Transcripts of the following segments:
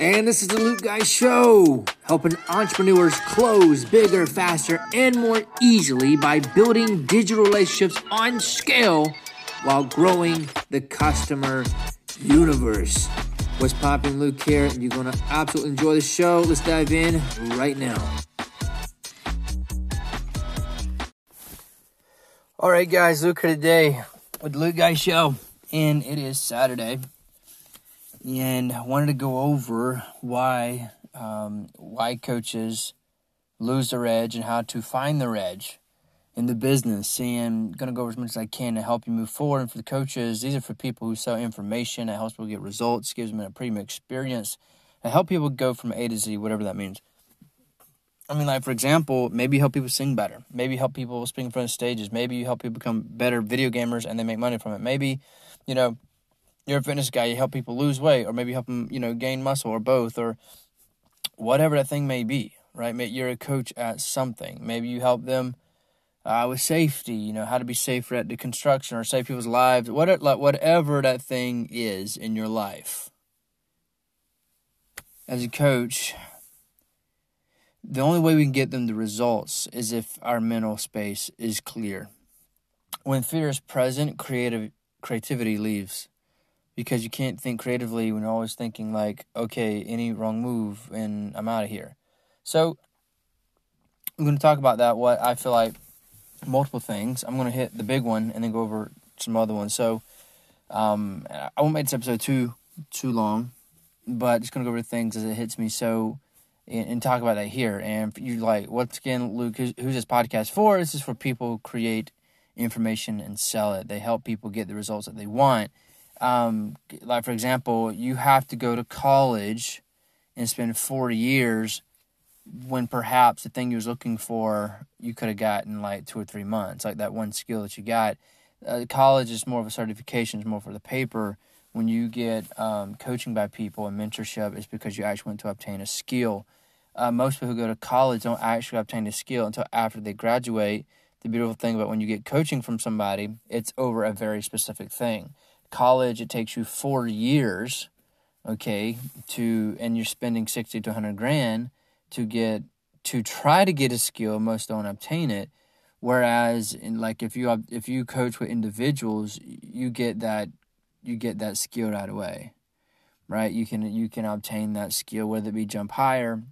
And this is the Luke Guy Show, helping entrepreneurs close bigger, faster, and more easily by building digital relationships on scale while growing the customer universe. What's popping, Luke here? You're gonna absolutely enjoy the show. Let's dive in right now. All right, guys, Luke here today with the Luke Guy Show, and it is Saturday and wanted to go over why um, why coaches lose their edge and how to find their edge in the business. And I'm gonna go over as much as I can to help you move forward. And for the coaches, these are for people who sell information. that helps people get results, gives them a premium experience, and help people go from A to Z, whatever that means. I mean, like for example, maybe you help people sing better. Maybe help people speak in front of stages. Maybe you help people become better video gamers and they make money from it. Maybe, you know, you're a fitness guy, you help people lose weight, or maybe help them, you know, gain muscle, or both, or whatever that thing may be, right? Maybe you're a coach at something. Maybe you help them uh, with safety, you know, how to be safer at the construction or save people's lives, whatever, like whatever that thing is in your life. As a coach, the only way we can get them the results is if our mental space is clear. When fear is present, creative creativity leaves because you can't think creatively when you're always thinking like, okay, any wrong move and I'm out of here. So I'm going to talk about that. What I feel like multiple things. I'm going to hit the big one and then go over some other ones. So um, I won't make this episode too too long, but just going to go over things as it hits me. So and, and talk about that here. And you're like, what's again, Luke? Who's, who's this podcast for? This is for people create information and sell it. They help people get the results that they want um, like for example, you have to go to college and spend four years when perhaps the thing you was looking for you could have gotten like two or three months, like that one skill that you got. Uh, college is more of a certification, it's more for the paper. When you get um, coaching by people and mentorship, it's because you actually went to obtain a skill. Uh, most people who go to college don't actually obtain a skill until after they graduate. The beautiful thing about when you get coaching from somebody, it's over a very specific thing college it takes you four years okay to and you're spending 60 to 100 grand to get to try to get a skill most don't obtain it. Whereas in like if you if you coach with individuals you get that you get that skill right away right? You can you can obtain that skill whether it be jump higher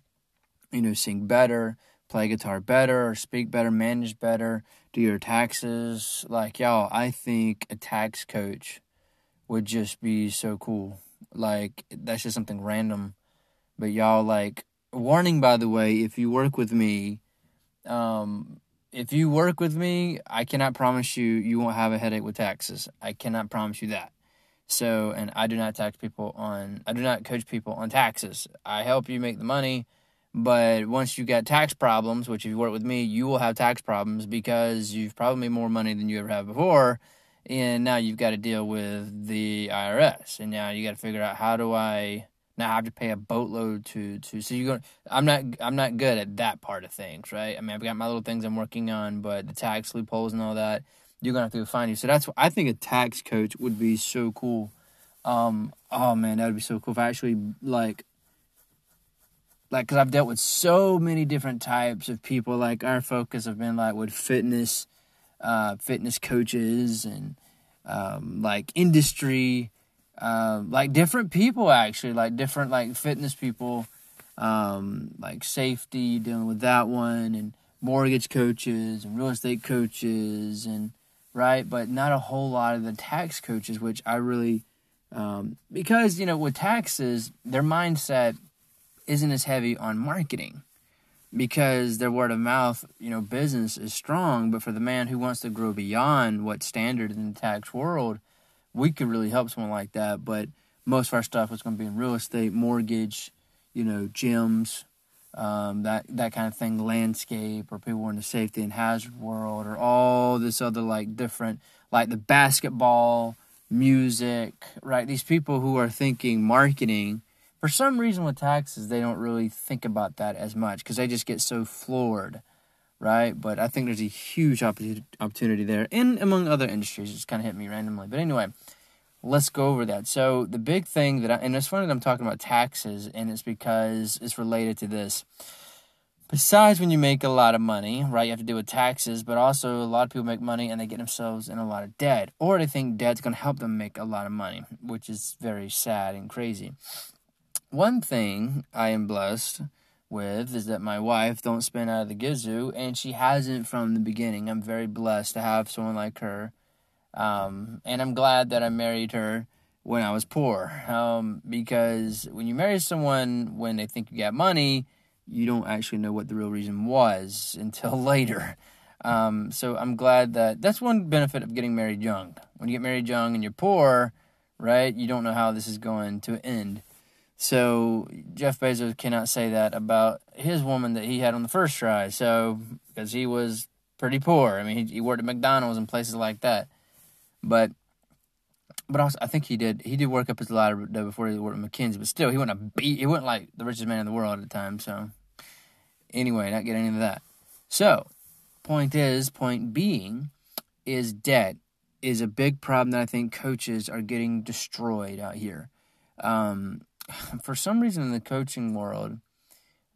you know sing better play guitar better speak better manage better do your taxes. Like y'all i think a tax coach would just be so cool. Like that's just something random. But y'all like warning by the way, if you work with me, um if you work with me, I cannot promise you you won't have a headache with taxes. I cannot promise you that. So, and I do not tax people on I do not coach people on taxes. I help you make the money, but once you got tax problems, which if you work with me, you will have tax problems because you've probably made more money than you ever have before and now you've got to deal with the IRS, and now you got to figure out how do I now I have to pay a boatload to to so you go. I'm not I'm not good at that part of things, right? I mean, I've got my little things I'm working on, but the tax loopholes and all that, you're gonna have to find you. So that's I think a tax coach would be so cool. Um, oh man, that would be so cool if I actually like like because I've dealt with so many different types of people. Like our focus have been like with fitness uh, fitness coaches and um, like industry, uh, like different people actually, like different like fitness people, um, like safety dealing with that one, and mortgage coaches and real estate coaches and right, but not a whole lot of the tax coaches, which I really um, because you know with taxes, their mindset isn't as heavy on marketing because their word of mouth, you know, business is strong. But for the man who wants to grow beyond what's standard in the tax world, we could really help someone like that. But most of our stuff is going to be in real estate, mortgage, you know, gyms, um, that that kind of thing, landscape, or people in the safety and hazard world, or all this other like different, like the basketball, music, right? These people who are thinking marketing for some reason with taxes they don't really think about that as much because they just get so floored right but i think there's a huge opportunity there and among other industries it just kind of hit me randomly but anyway let's go over that. So the big thing that I, and it's funny that I'm talking about taxes, and it's because it's related to this. Besides, when you make a lot of money, right, you have to deal with taxes, but also a lot of people make money and they get themselves in a lot of debt, or they think debt's going to help them make a lot of money, which is very sad and crazy. One thing I am blessed with is that my wife don't spend out of the gizoo, and she hasn't from the beginning. I'm very blessed to have someone like her, um, and I'm glad that I married her when I was poor, um, because when you marry someone when they think you got money you don't actually know what the real reason was until later. Um, so I'm glad that that's one benefit of getting married young. When you get married young and you're poor, right, you don't know how this is going to end. So Jeff Bezos cannot say that about his woman that he had on the first try. So because he was pretty poor. I mean, he, he worked at McDonald's and places like that. But but also I think he did he did work up his ladder before he worked at McKinsey. But still, he wasn't a beat. He wasn't like the richest man in the world at the time. So Anyway, not getting into that. So, point is, point being, is debt is a big problem that I think coaches are getting destroyed out here. Um, for some reason in the coaching world,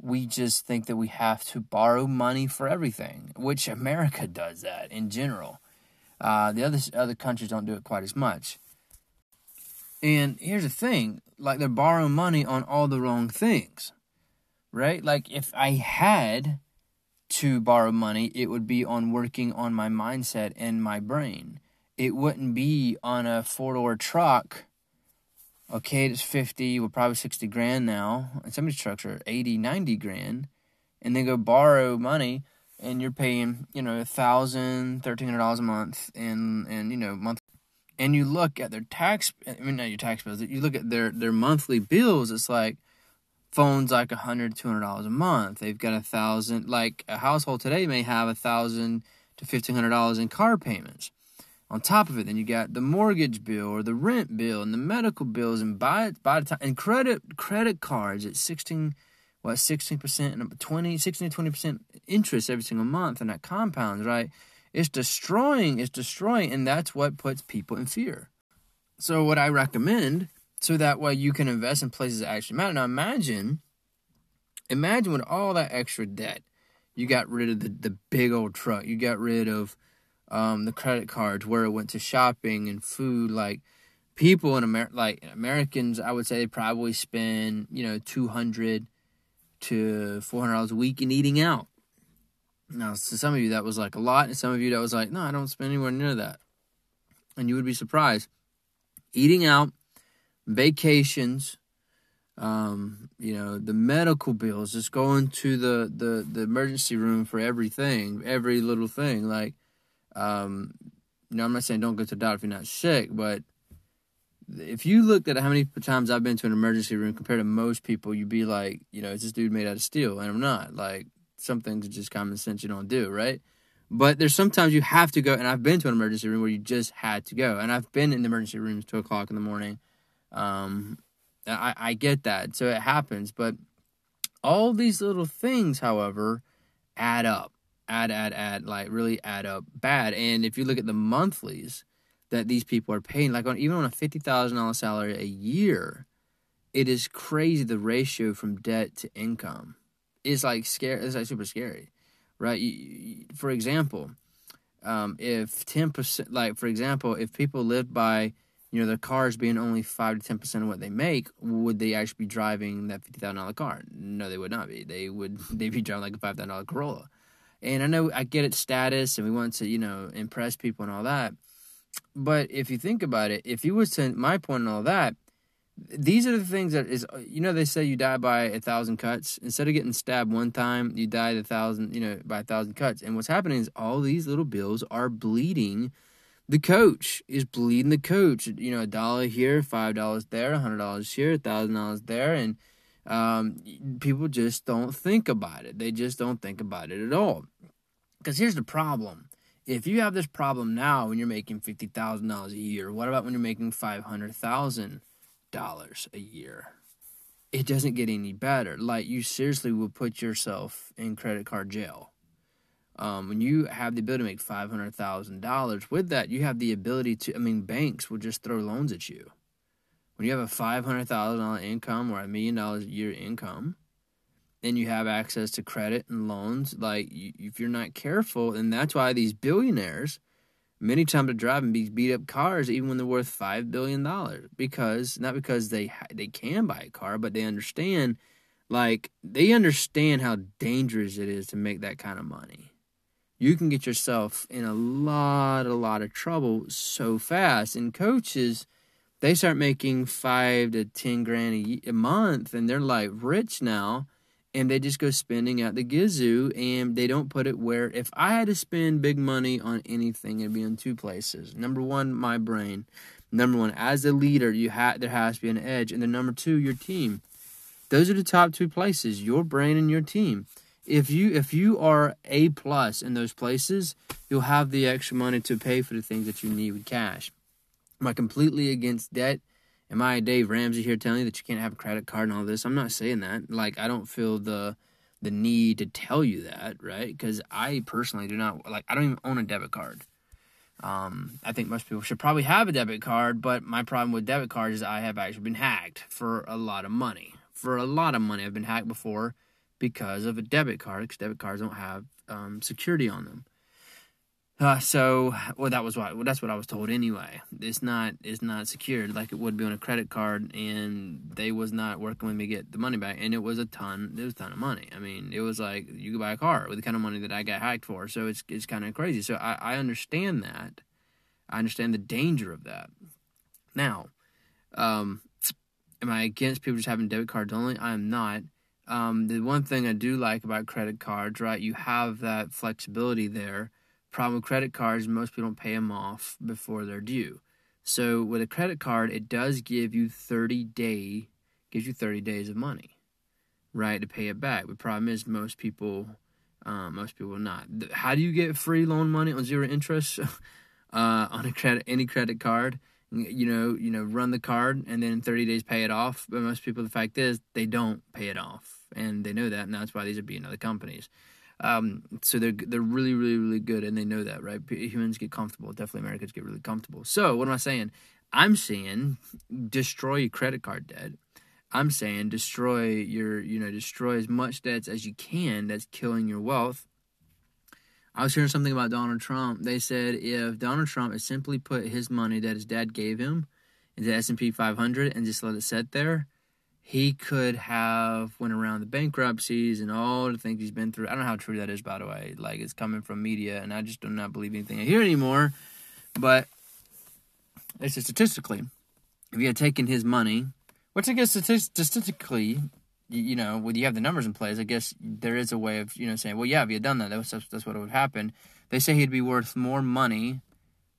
we just think that we have to borrow money for everything, which America does that in general. Uh, the other other countries don't do it quite as much. And here's the thing: like they're borrowing money on all the wrong things right? Like if I had to borrow money, it would be on working on my mindset and my brain. It wouldn't be on a four door truck. Okay, it's 50, well, probably 60 grand now. And some of these trucks are 80, 90 grand. And they go borrow money and you're paying, you know, a thousand, thirteen hundred dollars a month and and you know, month and you look at their tax I mean not your tax bills, you look at their their monthly bills, it's like phones like a hundred, two hundred dollars a month. They've got a thousand. Like a household today may have a thousand to fifteen hundred dollars in car payments. On top of it, then you got the mortgage bill or the rent bill and the medical bills and by by the time and credit credit cards at sixteen what sixteen percent and 20, 16 to twenty percent interest every single month and that compounds, right? It's destroying, it's destroying, and that's what puts people in fear. So what I recommend so that way you can invest in places that actually matter. Now imagine, imagine with all that extra debt, you got rid of the, the big old truck, you got rid of um, the credit cards where it went to shopping and food. Like people in America, like Americans, I would say they probably spend you know two hundred to four hundred dollars a week in eating out. Now, to some of you that was like a lot, and some of you that was like, no, I don't spend anywhere near that. And you would be surprised. Eating out vacations, um, you know, the medical bills, just going to the, the, the emergency room for everything, every little thing. Like, um, you know, I'm not saying don't go to the doctor if you're not sick, but if you looked at how many times I've been to an emergency room compared to most people, you'd be like, you know, is this dude made out of steel? And I'm not. Like, some things are just common sense you don't do, right? But there's sometimes you have to go, and I've been to an emergency room where you just had to go. And I've been in the emergency rooms two o'clock in the morning um, I, I get that. So it happens. But all these little things, however, add up. Add, add, add, like really add up bad. And if you look at the monthlies that these people are paying, like on even on a fifty thousand dollar salary a year, it is crazy the ratio from debt to income. It's like scary. It's like super scary, right? You, you, for example, um, if ten percent, like for example, if people live by you know, their cars being only five to ten percent of what they make, would they actually be driving that fifty thousand dollar car? No, they would not be. They would they'd be driving like a five thousand dollar Corolla. And I know I get it status and we want to, you know, impress people and all that. But if you think about it, if you was to my point and all that, these are the things that is you know they say you die by a thousand cuts instead of getting stabbed one time you die a thousand you know by a thousand cuts and what's happening is all these little bills are bleeding the coach is bleeding the coach. You know, a dollar here, five dollars there, a hundred dollars here, a thousand dollars there, and um, people just don't think about it. They just don't think about it at all. Because here's the problem: if you have this problem now when you're making fifty thousand dollars a year, what about when you're making five hundred thousand dollars a year? It doesn't get any better. Like you seriously will put yourself in credit card jail Um, when you have the ability to make five hundred thousand dollars, with that you have the ability to. I mean, banks will just throw loans at you. When you have a five hundred thousand dollar income or a million dollars a year income, then you have access to credit and loans. Like if you're not careful, and that's why these billionaires many times are driving these beat up cars even when they're worth five billion dollars because not because they they can buy a car, but they understand like they understand how dangerous it is to make that kind of money. You can get yourself in a lot, a lot of trouble so fast. And coaches, they start making five to ten grand a, month, and they're like rich now and they just go spending at the gizoo and they don't put it where if I had to spend big money on anything, it'd be in two places. Number one, my brain. Number one, as a leader, you ha- there has to be an edge. And then number two, your team. Those are the top two places, your brain and your team. If you if you are A plus in those places, you'll have the extra money to pay for the things that you need with cash. Am I completely against debt? am I Dave Ramsey here telling you that you can't have a credit card and all this? I'm not saying that. Like I don't feel the the need to tell you that, right? Because I personally do not like. I don't even own a debit card. Um, I think most people should probably have a debit card, but my problem with debit cards is I have actually been hacked for a lot of money. For a lot of money, I've been hacked before because of a debit card. Because debit cards don't have um, security on them. Uh, so, well, that was what well, that's what I was told anyway. It's not it's not secured like it would be on a credit card, and they was not working with me to get the money back, and it was a ton. It was a ton of money. I mean, it was like you could buy a car with the kind of money that I got hacked for. So it's it's kind of crazy. So I, I understand that. I understand the danger of that. Now, um, am I against people just having debit cards only? I am not. Um, the one thing I do like about credit cards, right? You have that flexibility there Problem with credit cards, most people don't pay them off before they're due. So with a credit card, it does give you 30 day gives you 30 days of money, right, to pay it back. The problem is most people um, most people not. How do you get free loan money on zero interest uh, on a credit any credit card? You know, you know, run the card and then in 30 days pay it off. But most people, the fact is, they don't pay it off, and they know that, and that's why these are being other companies. Um, so they're they're really really really good, and they know that, right? Humans get comfortable. Definitely, Americans get really comfortable. So what am I saying? I'm saying destroy your credit card debt. I'm saying destroy your you know destroy as much debts as you can. That's killing your wealth. I was hearing something about Donald Trump. They said if Donald Trump had simply put his money that his dad gave him into S and P 500 and just let it sit there, he could have went around the bankruptcies and all the things he's been through. I don't know how true that is, by the way. Like it's coming from media, and I just do not believe anything I hear anymore. But it's just statistically, if you had taken his money, which I guess statistically, you know, when you have the numbers in place, I guess there is a way of you know saying, well, yeah, if you had done that, that's that's what would happen. They say he'd be worth more money,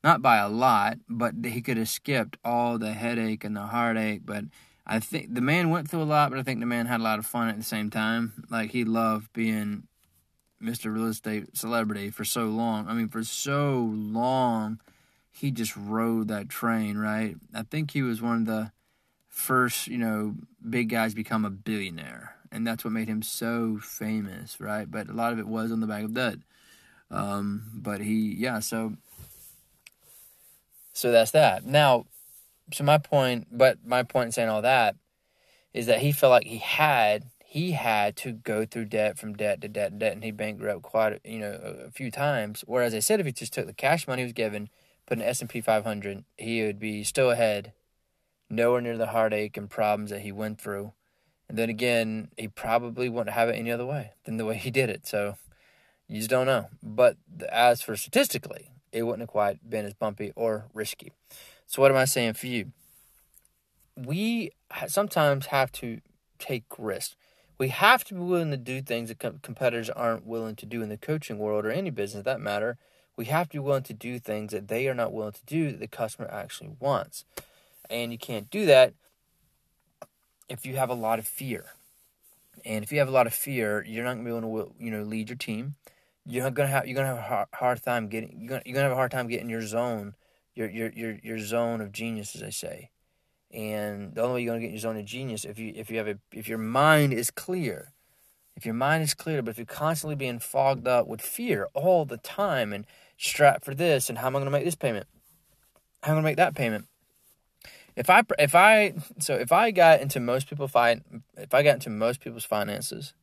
not by a lot, but he could have skipped all the headache and the heartache, but I think the man went through a lot, but I think the man had a lot of fun at the same time. Like he loved being Mr. Real Estate Celebrity for so long. I mean, for so long, he just rode that train, right? I think he was one of the first, you know, big guys become a billionaire, and that's what made him so famous, right? But a lot of it was on the back of debt. Um, but he, yeah, so so that's that. Now, so my point, but my point in saying all that is that he felt like he had he had to go through debt from debt to debt to debt, and he bankrupt quite you know a few times. Whereas I said, if he just took the cash money he was given, put in S and P 500, he would be still ahead, nowhere near the heartache and problems that he went through. And then again, he probably wouldn't have it any other way than the way he did it. So you just don't know. But as for statistically, it wouldn't have quite been as bumpy or risky. So, what am I saying for you? We sometimes have to take risks. We have to be willing to do things that competitors aren't willing to do in the coaching world or any business that matter. We have to be willing to do things that they are not willing to do that the customer actually wants. And you can't do that if you have a lot of fear. And if you have a lot of fear, you're not going to be able to you know lead your team. You're to have you're to have a hard time getting you're going to have a hard time getting your zone your your your your zone of genius, as I say. And the only way you're gonna get in your zone of genius if you if you have a if your mind is clear, if if your mind is clear, but if you're constantly being fogged up with fear all the time and strapped for this and how am I to make this payment? How am I to make that payment? If I if I so if I got into most people find if I got into most people's finances,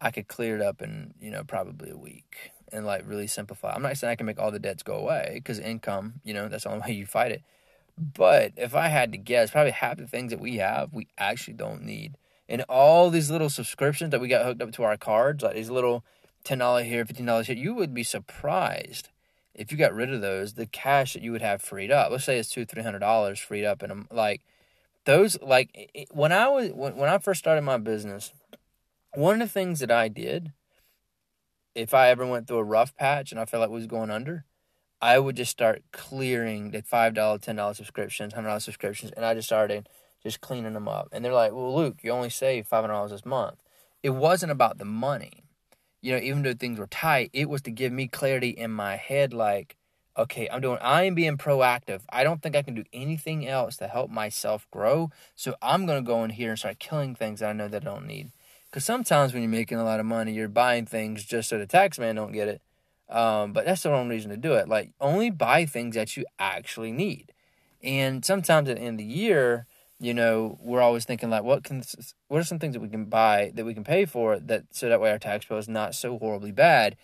I could clear it up in you know probably a week and like really simplify. I'm not saying I can make all the debts go away because income, you know, that's the only way you fight it. But if I had to guess, probably half the things that we have, we actually don't need. And all these little subscriptions that we got hooked up to our cards, like these little $10 here, $15 here, you would be surprised if you got rid of those, the cash that you would have freed up. Let's say it's two, three hundred dollars freed up, and I'm like those. Like when I was when, when I first started my business, one of the things that I did, if I ever went through a rough patch and I felt like we was going under, I would just start clearing the five dollar, ten dollar subscriptions, hundred dollar subscriptions, and I just started just cleaning them up. And they're like, "Well, Luke, you only save five hundred dollars this month." It wasn't about the money, you know. Even though things were tight, it was to give me clarity in my head, like, okay, I'm doing, I am being proactive. I don't think I can do anything else to help myself grow. So I'm gonna go in here and start killing things that I know that I don't need. Because sometimes when you're making a lot of money, you're buying things just so the tax man don't get it um, but that's the wrong reason to do it. Like, only buy things that you actually need. And sometimes at the end of the year, you know, we're always thinking like, what can, what are some things that we can buy that we can pay for that so that way our tax bill is not so horribly bad.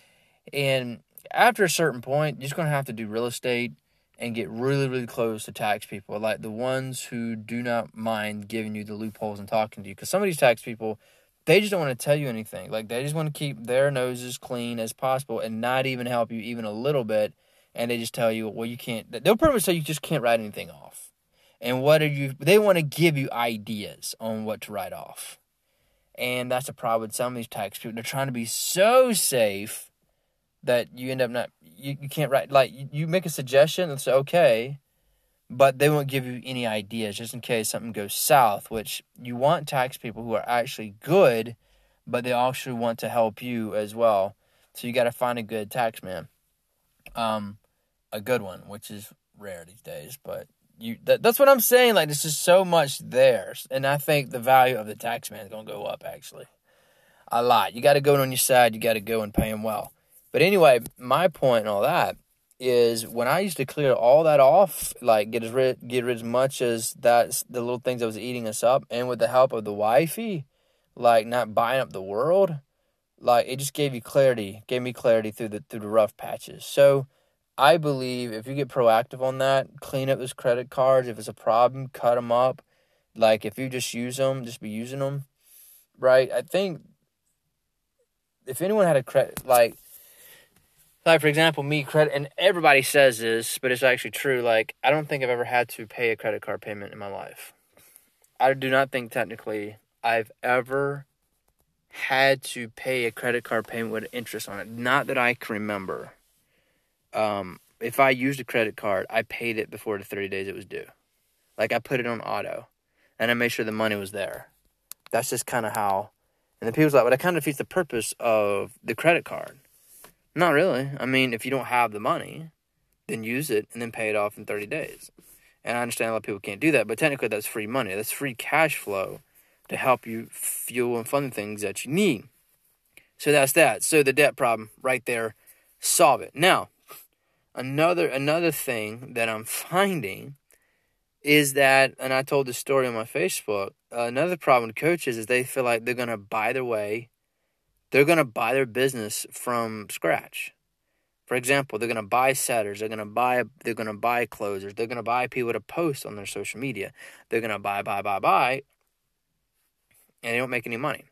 And after a certain point, you're just gonna have to do real estate and get really, really close to tax people, like the ones who do not mind giving you the loopholes and talking to you. Because some of these tax people, they just don't want to tell you anything. Like they just want to keep their noses clean as possible and not even help you even a little bit. And they just tell you, well, you can't. They'll pretty much say you just can't write anything off. And what are you? They want to give you ideas on what to write off. And that's the problem with some of these tax people. They're trying to be so safe that you end up not. You, you can't write like you, you make a suggestion. It's okay but they won't give you any ideas just in case something goes south, which you want tax people who are actually good, but they also want to help you as well. So you got to find a good tax man. Um, a good one, which is rare these days, but you that, that's what I'm saying. Like, this is so much there. And I think the value of the tax man is going to go up actually a lot. You got to go on your side, you got to go and pay him well. But anyway, my point and all that is when I used to clear all that off, like get as rid, get rid as much as that the little things that was eating us up, and with the help of the wifey, like not buying up the world, like it just gave you clarity, gave me clarity through the through the rough patches. So I believe if you get proactive on that, clean up those credit cards. If it's a problem, cut them up. Like if you just use them, just be using them, right? I think if anyone had a credit like like for example me credit and everybody says this but it's actually true like i don't think i've ever had to pay a credit card payment in my life. I do not think technically i've ever had to pay a credit card payment with interest on it. Not that i can remember. Um, if i used a credit card i paid it before the 30 days it was due. Like i put it on auto and i made sure the money was there. That's just kind of how and the people's like well that kind of defeats the purpose of the credit card not really. I mean, if you don't have the money, then use it and then pay it off in 30 days. And I understand a lot of people can't do that, but technically that's free money. That's free cash flow to help you fuel and fund the things that you need. So that's that. So the debt problem right there, solve it. Now, another another thing that I'm finding is that, and I told this story on my Facebook. Another problem with coaches is they feel like they're gonna buy their way they're going to buy their business from scratch. For example, they're going to buy setters, they're going to buy they're going to buy closers, they're going to buy people to post on their social media. They're going to buy buy buy buy and they don't make any money.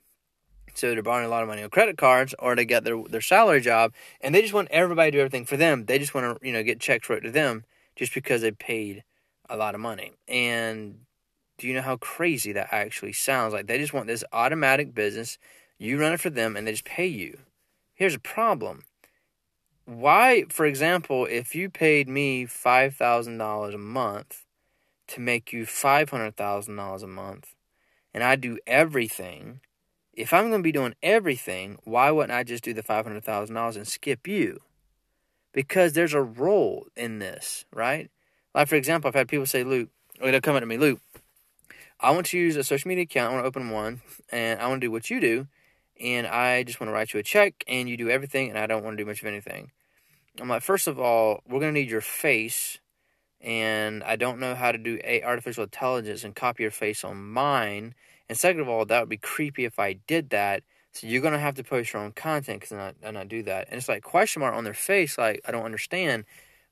So they're borrowing a lot of money on credit cards or to get their their salary job and they just want everybody to do everything for them. They just want to, you know, get checks wrote to them just because they paid a lot of money. And do you know how crazy that actually sounds? Like they just want this automatic business you run it for them and they just pay you. Here's a problem. Why, for example, if you paid me $5,000 a month to make you $500,000 a month and I do everything, if I'm going to be doing everything, why wouldn't I just do the $500,000 and skip you? Because there's a role in this, right? Like, for example, I've had people say, Luke, or they'll come up to me, Luke, I want to use a social media account, I want to open one, and I want to do what you do and I just want to write you a check, and you do everything, and I don't want to do much of anything. I'm like, first of all, we're gonna need your face, and I don't know how to do a artificial intelligence and copy your face on mine. And second of all, that would be creepy if I did that. So you're gonna have to post your own content because I not do that. And it's like question mark on their face, like I don't understand,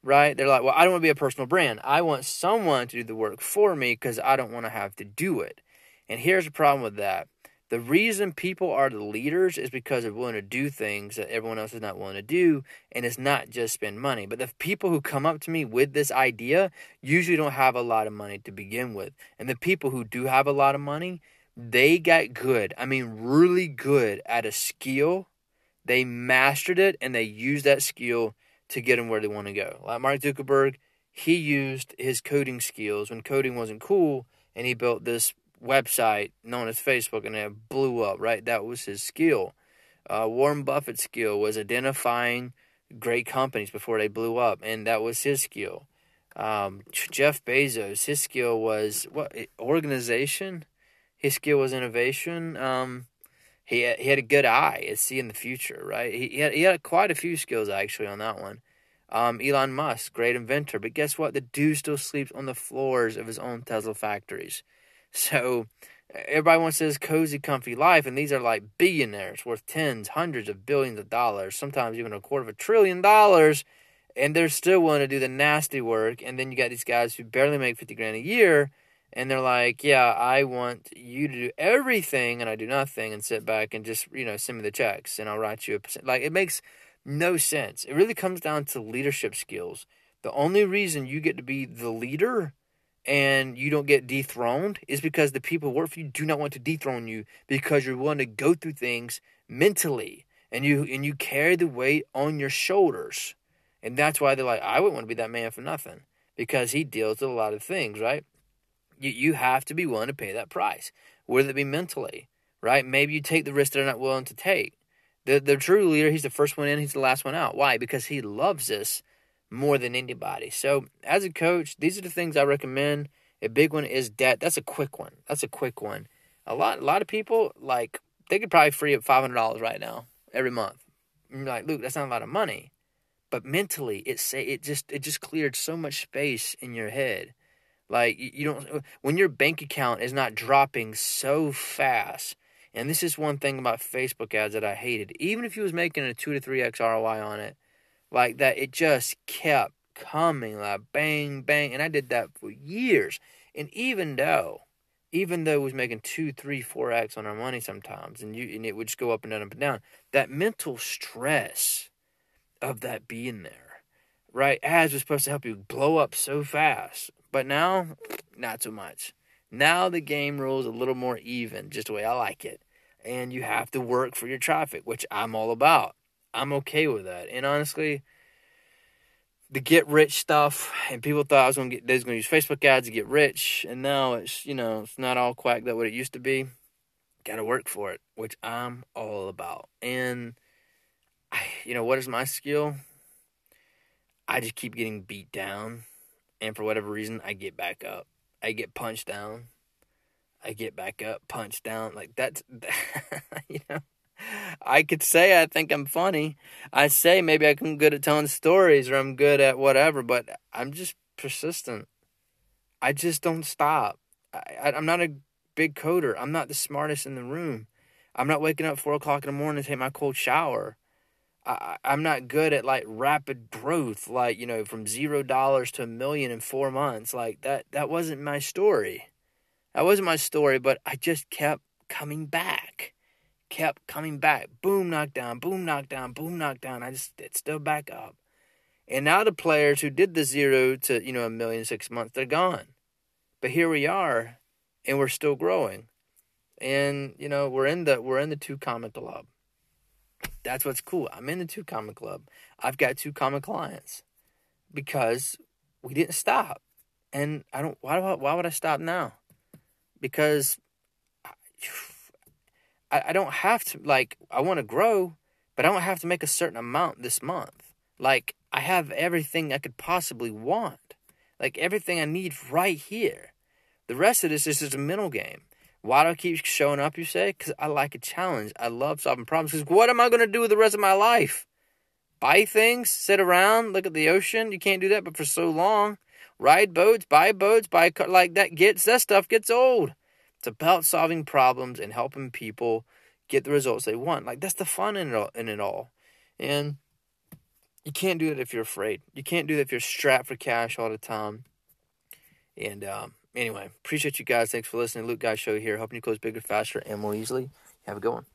right? They're like, well, I don't want to be a personal brand. I want someone to do the work for me because I don't want to have to do it. And here's the problem with that. The reason people are the leaders is because they're willing to do things that everyone else is not willing to do, and it's not just spend money. But the people who come up to me with this idea usually don't have a lot of money to begin with. And the people who do have a lot of money, they got good. I mean, really good at a skill. They mastered it and they used that skill to get them where they want to go. Like Mark Zuckerberg, he used his coding skills when coding wasn't cool, and he built this website known as Facebook, and it blew up. Right, that was his skill. Uh, Warren Buffett's skill was identifying great companies before they blew up, and that was his skill. Um, Jeff Bezos, his skill was what organization. His skill was innovation. Um, he had, he had a good eye at seeing the future, right? He, he had he had quite a few skills actually on that one. Um, Elon Musk, great inventor, but guess what? The dude still sleeps on the floors of his own Tesla factories. So everybody wants this cozy, comfy life, and these are like billionaires worth tens, hundreds of billions of dollars, sometimes even a quarter of a trillion dollars, and they're still willing to do the nasty work. And then you got these guys who barely make fifty grand a year, and they're like, "Yeah, I want you to do everything, and I do nothing, and sit back and just you know send me the checks, and I'll write you a percent." Like it makes no sense. It really comes down to leadership skills. The only reason you get to be the leader and you don't get dethroned is because the people who work for you do not want to dethrone you because you're willing to go through things mentally and you and you carry the weight on your shoulders. And that's why they're like, I wouldn't want to be that man for nothing. Because he deals with a lot of things, right? You you have to be willing to pay that price. Whether it be mentally, right? Maybe you take the risk they're not willing to take. The the true leader, he's the first one in, he's the last one out. Why? Because he loves this more than anybody. So, as a coach, these are the things I recommend. A big one is debt. That's a quick one. That's a quick one. A lot, a lot of people like they could probably free up five hundred dollars right now every month. You're like, Luke, that's not a lot of money, but mentally, it say it just it just cleared so much space in your head. Like you don't when your bank account is not dropping so fast. And this is one thing about Facebook ads that I hated. Even if you was making a two to three x ROI on it, like that it just kept coming like bang bang and i did that for years. And even though even though it was making two three four x on our money sometimes and you and it would just go up and down up and down that mental stress of that being there right ads was supposed to help you blow up so fast but now not so much. Now the game rules a little more even just the way i like it. And you have to work for your traffic which i'm all about I'm okay with that. And honestly, the get rich stuff, and people thought I was gonna get they was gonna use Facebook ads to get rich, and now it's you know it's not all quack that what it used to be. Got to work for it, which I'm all about. And I, you know what is my skill? I just keep getting beat down, and for whatever reason, I get back up. I get punched down. I get back up, punched down. Like that's, you know, I could say I think I'm funny. I say maybe I'm good at telling stories or I'm good at whatever, but I'm just persistent. I just don't stop. I, am not a big coder. I'm not the smartest in the room. I'm not waking up four o'clock in the morning to take my cold shower. I, I'm not good at like rapid growth, like you know, from zero dollars to a million in four months. Like that. That wasn't my story. That wasn't my story. But I just kept coming back kept coming back. Boom, knockdown, boom, knockdown, boom, knockdown. I just it still back up. And now the players who did the zero to, you know, a million six months, they're gone. But here we are, and we're still growing. And, you know, we're in the we're in the two comma club. That's what's cool. I'm in the two comma club. I've got two comma clients. Because we didn't stop. And I don't why do I, why would I stop now? Because I, I don't have to like I want to grow, but I don't have to make a certain amount this month. Like I have everything I could possibly want. Like everything I need right here. The rest of this is just a mental game. Why do I keep showing up, you say? Because I like a challenge. I love solving problems. Because what am I going to do with the rest of my life? Buy things, sit around, look at the ocean. You can't do that, but for so long. Ride boats, buy boats, buy car, like that gets that stuff gets old. It's about solving problems and helping people get the results they want. Like that's the fun in it all. In it all. And you can't do it if you're afraid. You can't do that if you're strapped for cash all the time. And um, anyway, appreciate you guys. Thanks for listening. Luke Guy Show here, helping you close bigger, faster, and more easily. Have a good one.